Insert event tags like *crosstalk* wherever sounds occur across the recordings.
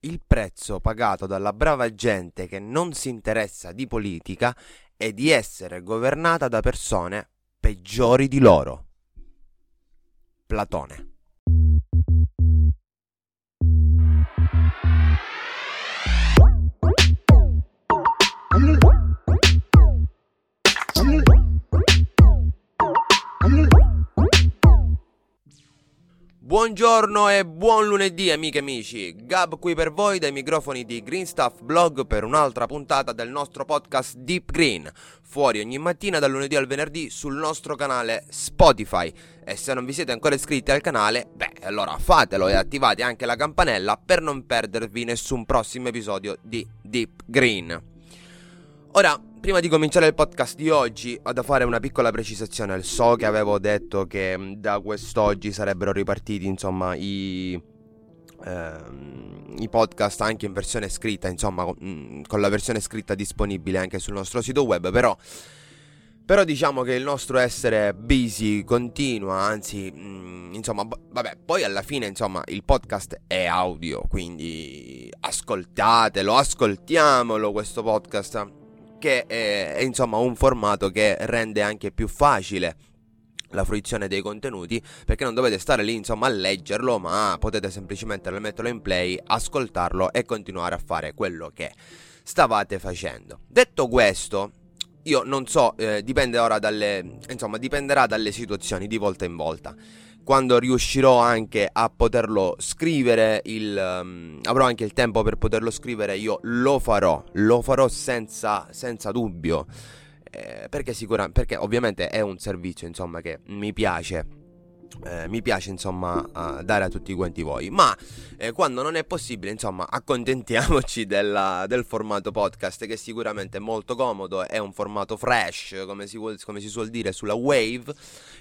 il prezzo pagato dalla brava gente che non si interessa di politica è di essere governata da persone peggiori di loro. Platone. Buongiorno e buon lunedì amiche e amici, Gab qui per voi dai microfoni di Green Stuff Blog per un'altra puntata del nostro podcast Deep Green, fuori ogni mattina dal lunedì al venerdì sul nostro canale Spotify. E se non vi siete ancora iscritti al canale, beh allora fatelo e attivate anche la campanella per non perdervi nessun prossimo episodio di Deep Green. Ora, prima di cominciare il podcast di oggi, ho da fare una piccola precisazione. So che avevo detto che mm, da quest'oggi sarebbero ripartiti, insomma, i, ehm, i podcast anche in versione scritta, insomma, con, mm, con la versione scritta disponibile anche sul nostro sito web, però... Però diciamo che il nostro essere busy continua, anzi, mh, mm, insomma, b- vabbè, poi alla fine, insomma, il podcast è audio, quindi ascoltatelo, ascoltiamolo questo podcast che è, è insomma un formato che rende anche più facile la fruizione dei contenuti perché non dovete stare lì insomma a leggerlo ma potete semplicemente metterlo in play, ascoltarlo e continuare a fare quello che stavate facendo. Detto questo, io non so, eh, dipende ora dalle insomma dipenderà dalle situazioni di volta in volta quando riuscirò anche a poterlo scrivere, il, um, avrò anche il tempo per poterlo scrivere, io lo farò, lo farò senza, senza dubbio. Eh, perché, sicuramente, perché ovviamente è un servizio insomma che mi piace eh, mi piace insomma dare a tutti quanti voi. Ma eh, quando non è possibile insomma accontentiamoci della, del formato podcast che sicuramente è molto comodo. È un formato fresh come si, vuol, come si suol dire sulla wave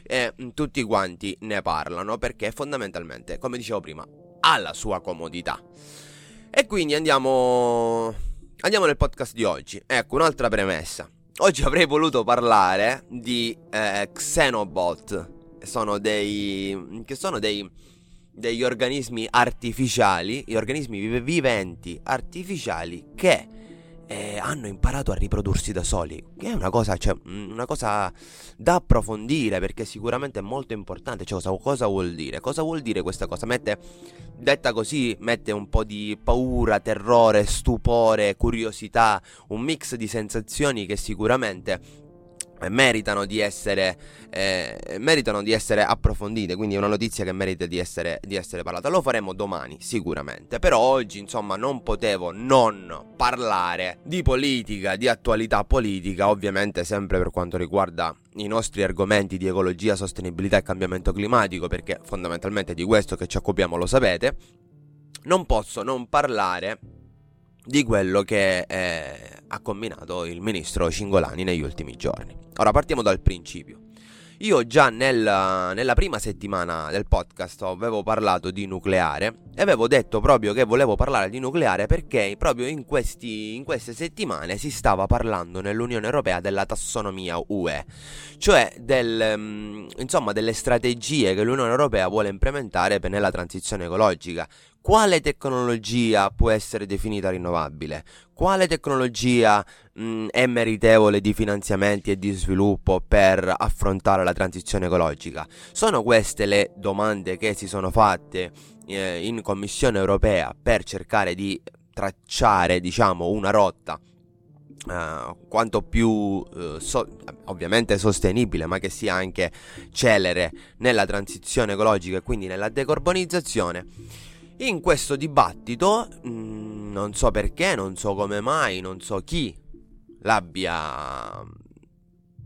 e tutti quanti ne parlano perché fondamentalmente come dicevo prima ha la sua comodità. E quindi andiamo andiamo nel podcast di oggi. Ecco un'altra premessa. Oggi avrei voluto parlare di eh, Xenobot, sono dei, che sono dei, degli organismi artificiali, gli organismi viventi artificiali che eh, hanno imparato a riprodursi da soli, che è una cosa, cioè, una cosa da approfondire perché sicuramente è molto importante. Cioè, cosa, cosa, vuol dire? Cosa vuol dire questa cosa? Mette, detta così, mette un po' di paura, terrore, stupore, curiosità, un mix di sensazioni che sicuramente meritano di essere eh, meritano di essere approfondite quindi è una notizia che merita di essere, di essere parlata. Lo faremo domani sicuramente. Però oggi insomma non potevo non parlare di politica di attualità politica ovviamente sempre per quanto riguarda i nostri argomenti di ecologia sostenibilità e cambiamento climatico perché fondamentalmente di questo che ci occupiamo lo sapete. Non posso non parlare di quello che eh, ha combinato il ministro Cingolani negli ultimi giorni. Ora partiamo dal principio. Io già nel, nella prima settimana del podcast avevo parlato di nucleare e avevo detto proprio che volevo parlare di nucleare perché proprio in, questi, in queste settimane si stava parlando nell'Unione Europea della tassonomia UE, cioè del, mm, insomma, delle strategie che l'Unione Europea vuole implementare nella transizione ecologica. Quale tecnologia può essere definita rinnovabile? Quale tecnologia mh, mm, è meritevole di finanziamenti e di sviluppo per affrontare la transizione ecologica? Sono queste le domande che si sono fatte eh, in Commissione europea per cercare di tracciare, diciamo, una rotta Uh, quanto più uh, so- ovviamente sostenibile, ma che sia anche celere nella transizione ecologica e quindi nella decarbonizzazione. In questo dibattito, mm, non so perché, non so come mai, non so chi l'abbia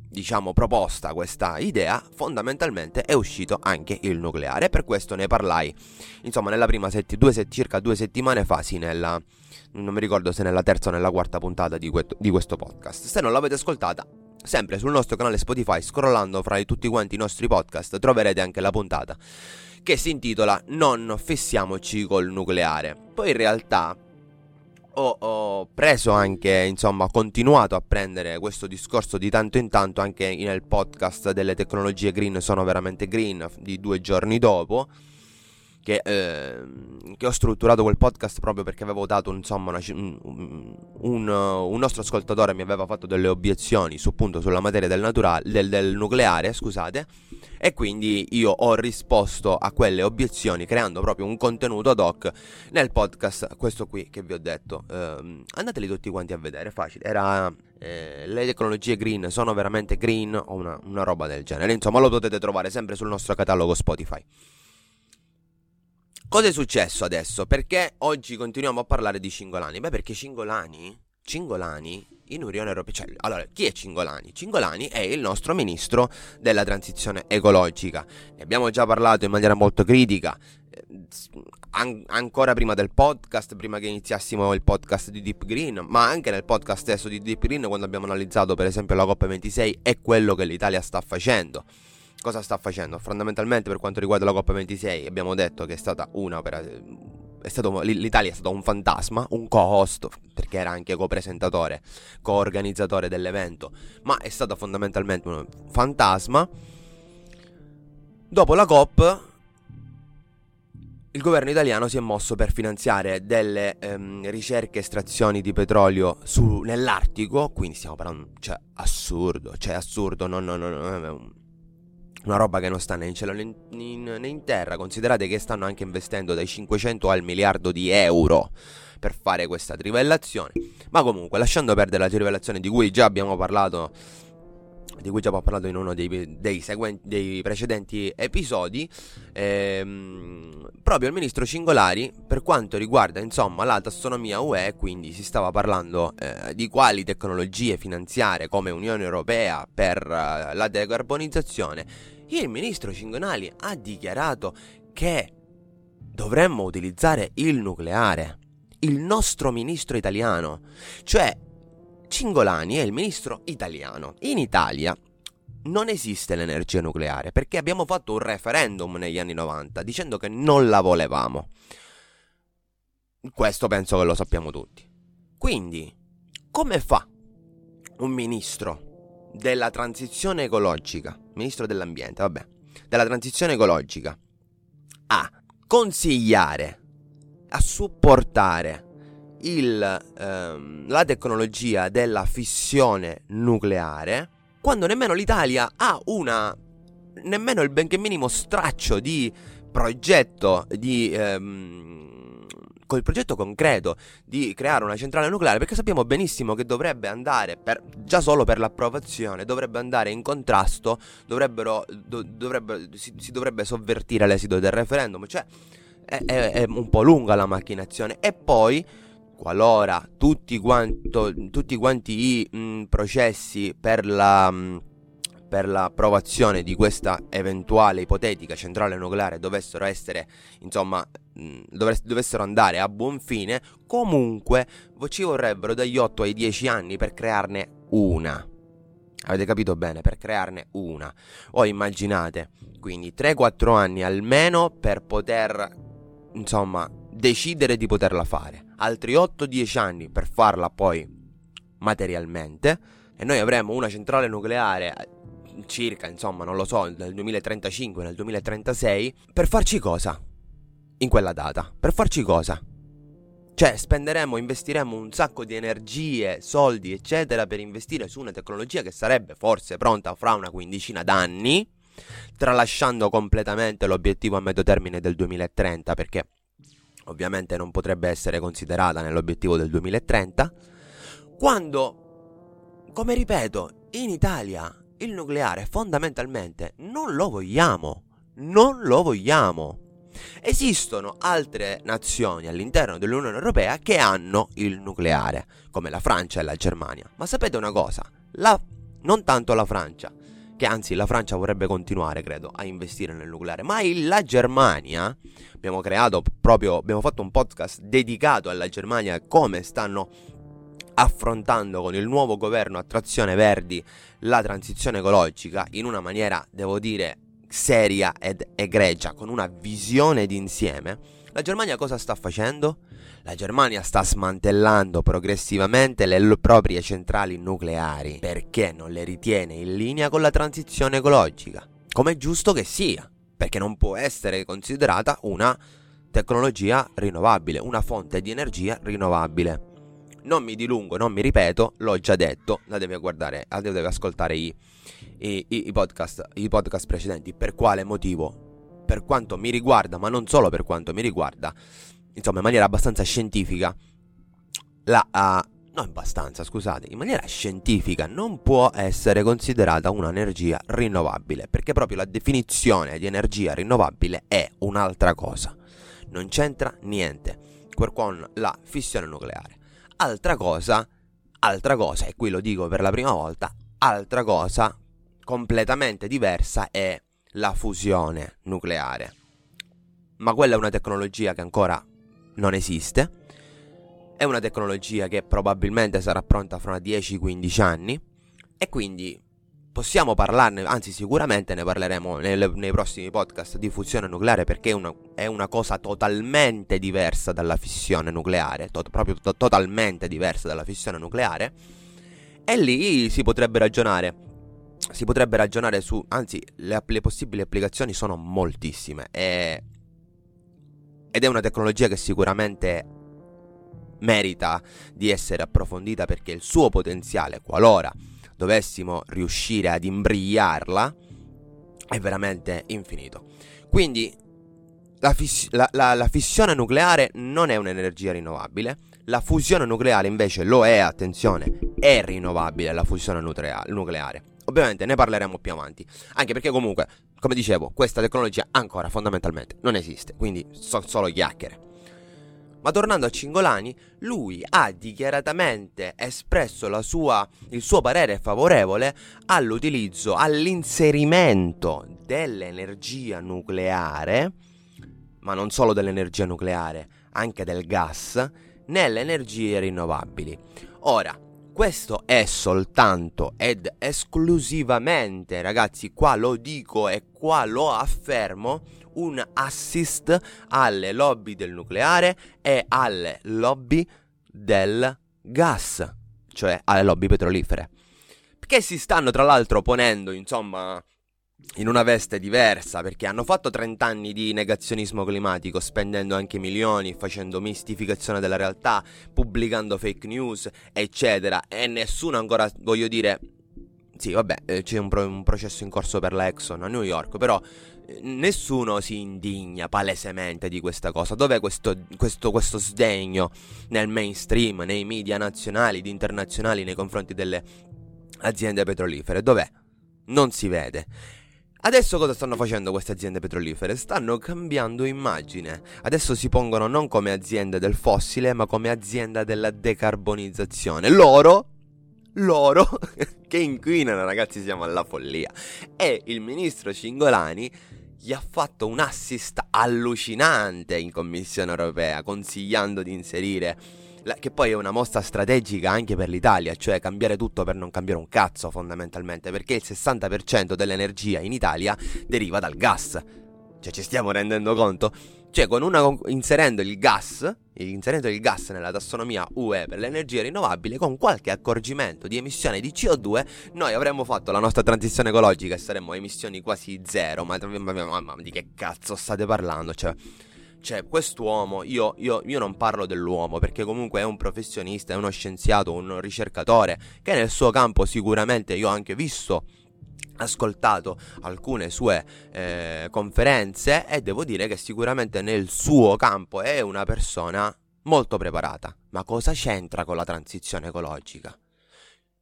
diciamo proposta questa idea, fondamentalmente è uscito anche il nucleare. Per questo ne parlai, insomma, nella prima setti- due set- circa due settimane fa, sì, nella, non mi ricordo se nella terza o nella quarta puntata di, que- di questo podcast. Se non l'avete ascoltata, sempre sul nostro canale Spotify, scrollando fra tutti quanti i nostri podcast, troverete anche la puntata che si intitola Non fissiamoci col nucleare. Poi in realtà ho, ho, preso anche, insomma, ho continuato a prendere questo discorso di tanto in tanto anche nel podcast delle tecnologie green sono veramente green di due giorni dopo. che, eh, che, ho strutturato quel podcast proprio perché avevo dato insomma una, un, un, un, nostro ascoltatore mi aveva fatto delle obiezioni su, appunto sulla materia del, naturale, del, del nucleare scusate e quindi io ho risposto a quelle obiezioni creando proprio un contenuto ad hoc nel podcast questo qui che vi ho detto eh, andateli tutti quanti a vedere facile era eh, le tecnologie green sono veramente green o una, una roba del genere insomma lo potete trovare sempre sul nostro catalogo Spotify Cosa è successo adesso? Perché oggi continuiamo a parlare di Cingolani? Beh, perché Cingolani, Cingolani in Unione Europea, cioè, allora, chi è Cingolani? Cingolani è il nostro ministro della transizione ecologica. Ne abbiamo già parlato in maniera molto critica, eh, an- ancora prima del podcast, prima che iniziassimo il podcast di Deep Green, ma anche nel podcast stesso di Deep Green, quando abbiamo analizzato per esempio la COP26 e quello che l'Italia sta facendo cosa sta facendo? Fondamentalmente per quanto riguarda la Coppa 26 abbiamo detto che è stata una è stato, l'Italia è stato un fantasma, un co-host, perché era anche co-presentatore, co-organizzatore dell'evento, ma è stato fondamentalmente un fantasma. Dopo la COP, il governo italiano si è mosso per finanziare delle ehm, ricerche e estrazioni di petrolio su, nell'Artico, quindi stiamo parlando, cioè, assurdo, cioè, assurdo, no, no, no, no una roba che non sta né in cielo né in, né in terra. Considerate che stanno anche investendo dai 500 al miliardo di euro per fare questa trivellazione. Ma comunque, lasciando perdere la trivellazione di cui già abbiamo parlato di cui già ho parlato in uno dei, dei, seguenti, dei precedenti episodi, ehm, proprio il ministro Cingolari, per quanto riguarda insomma la tassonomia UE, quindi si stava parlando eh, di quali tecnologie finanziarie come Unione Europea per uh, la decarbonizzazione, il ministro Cingonali ha dichiarato che dovremmo utilizzare il nucleare. Il nostro ministro italiano. Cioè, Cingolani è il ministro italiano. In Italia non esiste l'energia nucleare perché abbiamo fatto un referendum negli anni 90 dicendo che non la volevamo. Questo penso che lo sappiamo tutti. Quindi, come fa un ministro della transizione ecologica, ministro dell'ambiente, vabbè, della transizione ecologica, a consigliare, a supportare il, ehm, la tecnologia della fissione nucleare quando nemmeno l'Italia ha una nemmeno il benché minimo straccio di progetto di ehm, col progetto concreto di creare una centrale nucleare perché sappiamo benissimo che dovrebbe andare per, già solo per l'approvazione dovrebbe andare in contrasto dovrebbero, do, dovrebbe, si, si, dovrebbe sovvertire l'esito del referendum cioè è, è, è un po' lunga la macchinazione. E poi qualora tutti, quanto, tutti quanti i mh, mm, processi per la... Mh, mm, per l'approvazione di questa eventuale ipotetica centrale nucleare dovessero essere, insomma, mm, dovessero andare a buon fine, comunque ci vorrebbero dagli 8 ai 10 anni per crearne una. Avete capito bene? Per crearne una. O immaginate, quindi 3-4 anni almeno per poter, insomma, decidere di poterla fare altri 8-10 anni per farla poi materialmente e noi avremo una centrale nucleare eh, circa, insomma, non lo so, nel 2035, nel 2036, per farci cosa? In quella data, per farci cosa? Cioè, spenderemo, investiremo un sacco di energie, soldi, eccetera, per investire su una tecnologia che sarebbe forse pronta fra una quindicina d'anni, tralasciando completamente l'obiettivo a medio termine del 2030, perché ovviamente non potrebbe essere considerata nell'obiettivo del 2030, quando, come ripeto, in Italia il nucleare fondamentalmente non lo vogliamo, non lo vogliamo. Esistono altre nazioni all'interno dell'Unione Europea che hanno il nucleare, come la Francia e la Germania. Ma sapete una cosa? La, non tanto la Francia, che anzi la Francia vorrebbe continuare, credo, a investire nel nucleare, ma la Germania, abbiamo creato proprio, abbiamo fatto un podcast dedicato alla Germania, come stanno affrontando con il nuovo governo a trazione verdi la transizione ecologica in una maniera, devo dire, seria ed egregia, con una visione d'insieme, la Germania cosa sta facendo? La Germania sta smantellando progressivamente le proprie centrali nucleari perché non le ritiene in linea con la transizione ecologica. Come è giusto che sia. perché non può essere considerata una tecnologia rinnovabile, una fonte di energia rinnovabile. Non mi dilungo, non mi ripeto, l'ho già detto, la devi guardare, la devi ascoltare i, i, i, podcast, i podcast precedenti. Per quale motivo? Per quanto mi riguarda, ma non solo per quanto mi riguarda, insomma in maniera abbastanza scientifica, la, uh, no abbastanza, scusate, in maniera scientifica non può essere considerata un'energia rinnovabile, perché proprio la definizione di energia rinnovabile è un'altra cosa. Non c'entra niente con la fissione nucleare. Altra cosa, altra cosa, e qui lo dico per la prima volta, altra cosa completamente diversa è la fusione nucleare. Ma quella è una tecnologia che ancora non esiste. È una tecnologia che probabilmente sarà pronta fra 10-15 anni. E quindi possiamo parlarne, anzi sicuramente ne parleremo nelle, nei prossimi podcast di fusione nucleare perché è una, è una cosa totalmente diversa dalla fissione nucleare, to- proprio to- totalmente diversa dalla fissione nucleare. E lì si potrebbe ragionare, si potrebbe ragionare su, anzi le, le possibili applicazioni sono moltissime. E, ed è una tecnologia che sicuramente merita di essere approfondita perché il suo potenziale, qualora dovessimo riuscire ad imbrigliarla, è veramente infinito. Quindi la, fiss- la, la, la, fissione nucleare non è un'energia rinnovabile, la fusione nucleare invece lo è, attenzione, è rinnovabile la fusione nucleare. Ovviamente ne parleremo più avanti, anche perché comunque, come dicevo, questa tecnologia ancora fondamentalmente non esiste, quindi sono solo chiacchiere. Ma tornando a Cingolani, lui ha dichiaratamente espresso sua, il suo parere favorevole all'utilizzo, all'inserimento dell'energia nucleare, ma non solo dell'energia nucleare, anche del gas, nelle energie rinnovabili. Ora, questo è soltanto ed esclusivamente, ragazzi, qua lo dico e qua lo affermo, un assist alle lobby del nucleare e alle lobby del gas, cioè alle lobby petrolifere. Che si stanno tra l'altro ponendo, insomma, in una veste diversa perché hanno fatto 30 anni di negazionismo climatico spendendo anche milioni, facendo mistificazione della realtà, pubblicando fake news, eccetera e nessuno ancora, voglio dire, sì vabbè eh, c'è un, pro- un processo in corso per la Exxon a New York, però nessuno si indigna palesemente di questa cosa. Dov'è questo, questo, questo sdegno nel mainstream, nei media nazionali ed internazionali nei confronti delle aziende petrolifere? Dov'è? Non si vede. Adesso cosa stanno facendo queste aziende petrolifere? Stanno cambiando immagine. Adesso si pongono non come aziende del fossile, ma come azienda della decarbonizzazione. Loro loro *laughs* che inquinano, ragazzi, siamo alla follia. E il ministro Cingolani gli ha fatto un assist allucinante in Commissione europea, consigliando di inserire che poi è una mossa strategica anche per l'Italia, cioè cambiare tutto per non cambiare un cazzo fondamentalmente, perché il 60% dell'energia in Italia deriva dal gas. Cioè ci stiamo rendendo conto? Cioè, una, inserendo il gas, inserendo il gas nella tassonomia UE per l'energia rinnovabile, con qualche accorgimento di emissione di CO2, noi avremmo fatto la nostra transizione ecologica e saremmo a emissioni quasi zero. Ma, ma, ma, ma di che cazzo state parlando? Cioè, cioè quest'uomo, io, io, io, non parlo dell'uomo perché comunque è un professionista, è uno scienziato, un ricercatore che nel suo campo sicuramente io ho anche visto ascoltato alcune sue eh, conferenze e devo dire che sicuramente nel suo campo è una persona molto preparata. Ma cosa c'entra con la transizione ecologica?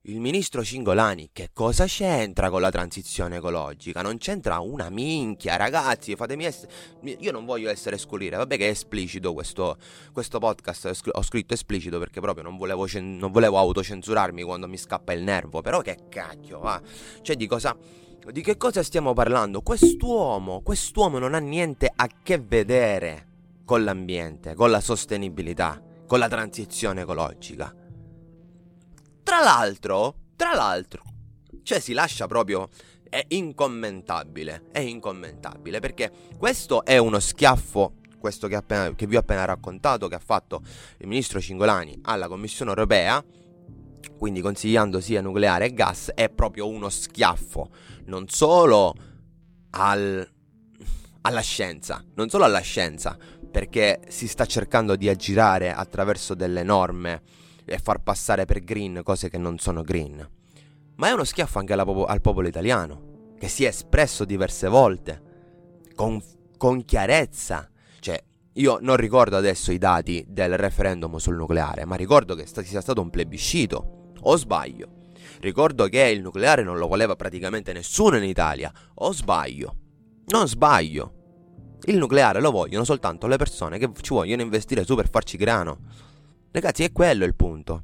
Il ministro Cingolani, che cosa c'entra con la transizione ecologica? Non c'entra una minchia, ragazzi. Fatemi essere. Io non voglio essere scolire. Vabbè, che è esplicito questo, questo podcast. Ho scritto esplicito perché proprio non volevo, cen- non volevo autocensurarmi quando mi scappa il nervo. Però che cacchio, va. Cioè, di cosa. Di che cosa stiamo parlando? Quest'uomo, quest'uomo non ha niente a che vedere con l'ambiente, con la sostenibilità, con la transizione ecologica. Tra l'altro, tra l'altro, cioè si lascia proprio è incommentabile, è incommentabile perché questo è uno schiaffo questo che, appena, che, vi ho appena raccontato che ha fatto il ministro Cingolani alla Commissione europea, quindi consigliando sia nucleare che gas, è proprio uno schiaffo non solo al, alla scienza, non solo alla scienza, perché si sta cercando di aggirare attraverso delle norme e far passare per green cose che non sono green, ma è uno schiaffo anche popo- al popolo italiano, che si è espresso diverse volte, con, con chiarezza. Cioè, io non ricordo adesso i dati del referendum sul nucleare, ma ricordo che sia stato un plebiscito, o sbaglio? Ricordo che il nucleare non lo voleva praticamente nessuno in Italia, o sbaglio? Non sbaglio. Il nucleare lo vogliono soltanto le persone che ci vogliono investire su per farci grano. Ragazzi, è quello il punto.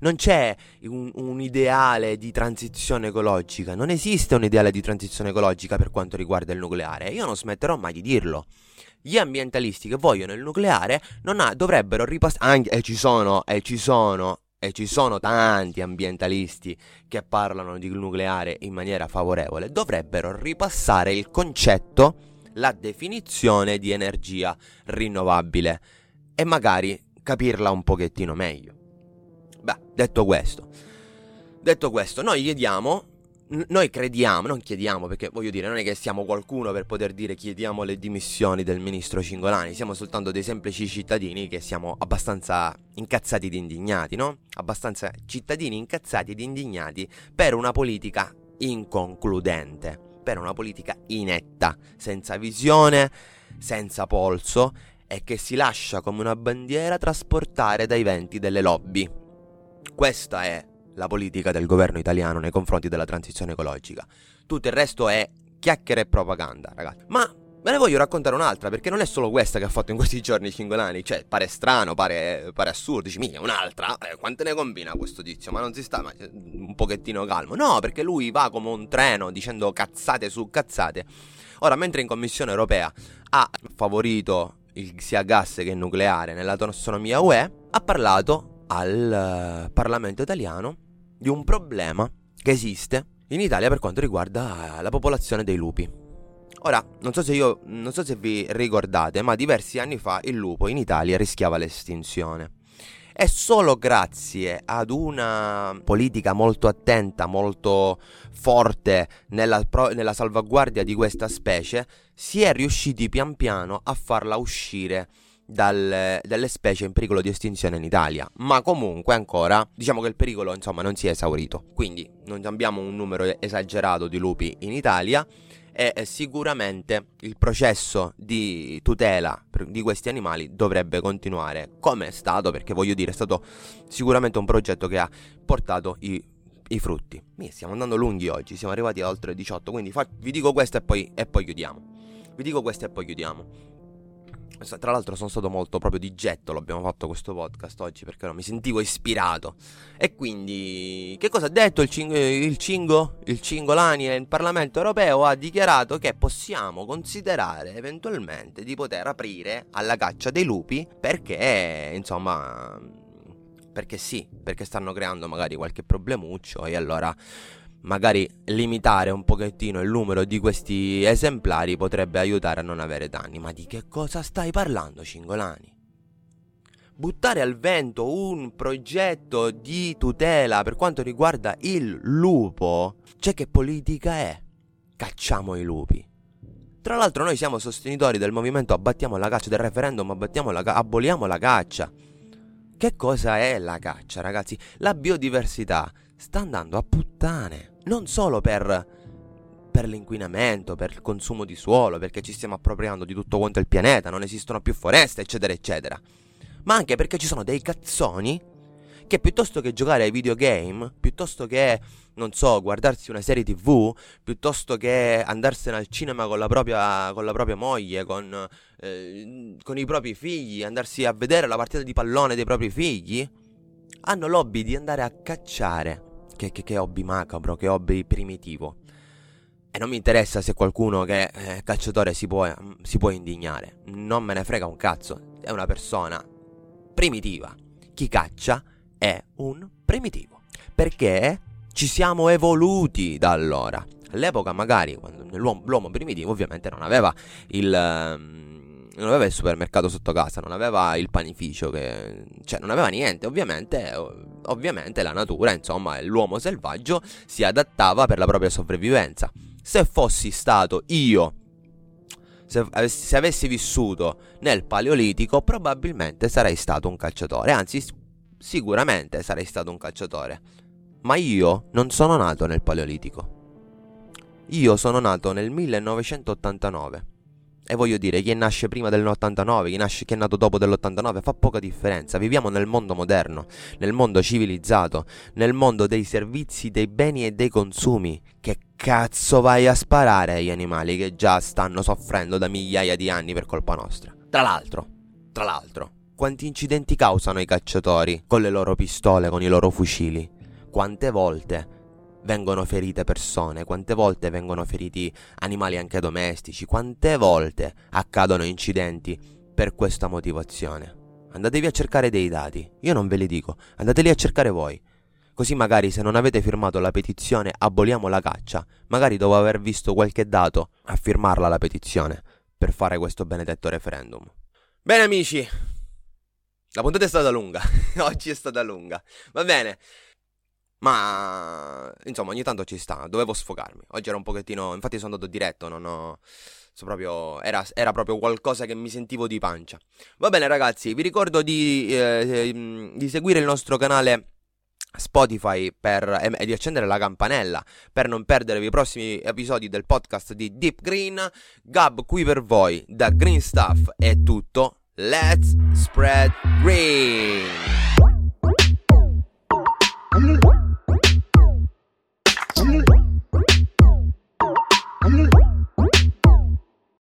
Non c'è un, un, ideale di transizione ecologica, non esiste un ideale di transizione ecologica per quanto riguarda il nucleare. Io non smetterò mai di dirlo. Gli ambientalisti che vogliono il nucleare ha, dovrebbero ripassare. E ci sono, e ci sono, e ci sono tanti ambientalisti che parlano di nucleare in maniera favorevole. Dovrebbero ripassare il concetto, la definizione di energia rinnovabile e magari capirla un pochettino meglio. Beh, detto questo, detto questo, noi chiediamo, noi crediamo, non chiediamo perché voglio dire, non è che siamo qualcuno per poter dire chiediamo le dimissioni del ministro Cingolani, siamo soltanto dei semplici cittadini che siamo abbastanza incazzati ed indignati, no? Abbastanza cittadini incazzati ed indignati per una politica inconcludente, per una politica inetta, senza visione, senza polso e che si lascia come una bandiera trasportare dai venti delle lobby. Questa è la politica del governo italiano nei confronti della transizione ecologica. Tutto il resto è chiacchiere e propaganda, ragazzi. Ma ve ne voglio raccontare un'altra, perché non è solo questa che ha fatto in questi giorni Cingolani. Cioè, pare strano, pare, pare assurdo. Dici, mica, un'altra? Eh, quante ne combina questo tizio? Ma non si sta ma, eh, un pochettino calmo. No, perché lui va come un treno dicendo cazzate su cazzate. Ora, mentre in Commissione europea ha favorito sia gas che nucleare nella tassonomia UE, ha parlato al uh, Parlamento italiano di un problema che esiste in Italia per quanto riguarda la popolazione dei lupi. Ora, non so io non so se vi ricordate, ma diversi anni fa il lupo in Italia rischiava l'estinzione. E solo grazie ad una politica molto attenta, molto forte nella, nella salvaguardia di questa specie, si è riusciti pian piano a farla uscire dal, dalle specie in pericolo di estinzione in Italia. Ma comunque ancora diciamo che il pericolo insomma non si è esaurito. Quindi non abbiamo un numero esagerato di lupi in Italia e sicuramente il processo di tutela di questi animali dovrebbe continuare come è stato perché voglio dire è stato sicuramente un progetto che ha portato i, i frutti. Mi stiamo andando lunghi oggi, siamo arrivati a oltre 18, quindi fa, vi dico questo e poi, e poi chiudiamo. Vi dico questo e poi chiudiamo. Tra l'altro sono stato molto proprio di getto, l'abbiamo fatto questo podcast oggi perché no, mi sentivo ispirato. E quindi, che cosa ha detto il, cing- il Cingo? Il Cingolani nel Parlamento europeo ha dichiarato che possiamo considerare eventualmente di poter aprire alla caccia dei lupi perché, insomma, perché sì, perché stanno creando magari qualche problemuccio e allora magari limitare un pochettino il numero di questi esemplari potrebbe aiutare a non avere danni. Ma di che cosa stai parlando, Cingolani? Buttare al vento un progetto di tutela per quanto riguarda il lupo? Cioè che politica è? Cacciamo i lupi. Tra l'altro noi siamo sostenitori del movimento abbattiamo la caccia, del referendum la aboliamo la caccia. Che cosa è la caccia, ragazzi? La biodiversità sta andando a puttane. Non solo per, per l'inquinamento, per il consumo di suolo, perché ci stiamo appropriando di tutto quanto il pianeta, non esistono più foreste, eccetera, eccetera, ma anche perché ci sono dei cazzoni che piuttosto che giocare ai videogame, piuttosto che, non so, guardarsi una serie tv, piuttosto che andarsene al cinema con la propria, con la propria moglie, con, eh, con i propri figli, andarsi a vedere la partita di pallone dei propri figli, hanno l'hobby di andare a cacciare che, che, che hobby macabro, che hobby primitivo. E non mi interessa se qualcuno che è calciatore si può, si può indignare. Non me ne frega un cazzo. È una persona primitiva. Chi caccia è un primitivo. Perché ci siamo evoluti da allora. All'epoca, magari, l'uomo, l'uomo primitivo ovviamente non aveva il. Non aveva il supermercato sotto casa, non aveva il panificio, che, cioè non aveva niente, ovviamente, ovviamente la natura, insomma, l'uomo selvaggio si adattava per la propria sopravvivenza. Se fossi stato io, se, avessi, se avessi vissuto nel Paleolitico, probabilmente sarei stato un calciatore. Anzi, sicuramente sarei stato un calciatore. Ma io non sono nato nel Paleolitico. Io sono nato nel 1989. E voglio dire, chi nasce prima dell'89, chi, nasce, chi è nato dopo dell'89, fa poca differenza. Viviamo nel mondo moderno, nel mondo civilizzato, nel mondo dei servizi, dei beni e dei consumi. Che cazzo vai a sparare agli animali che già stanno soffrendo da migliaia di anni per colpa nostra? Tra l'altro, tra l'altro, quanti incidenti causano i cacciatori con le loro pistole, con i loro fucili? Quante volte vengono ferite persone, quante volte vengono feriti animali anche domestici, quante volte accadono incidenti per questa motivazione. Andatevi a cercare dei dati, io non ve li dico, andateli a cercare voi. Così magari se non avete firmato la petizione aboliamo la caccia, magari dopo aver visto qualche dato a firmarla la petizione per fare questo benedetto referendum. Bene amici, la puntata è stata lunga, *laughs* oggi è stata lunga. Va bene, ma insomma, ogni tanto ci sta, dovevo sfogarmi. Oggi era un pochettino, infatti sono andato diretto, non ho so proprio, era, era, proprio qualcosa che mi sentivo di pancia. Va bene ragazzi, vi ricordo di, eh, ehm, di seguire il nostro canale Spotify per, e, e di accendere la campanella per non perdervi i prossimi episodi del podcast di Deep Green. Gab qui per voi, da Green Stuff è tutto. Let's spread green!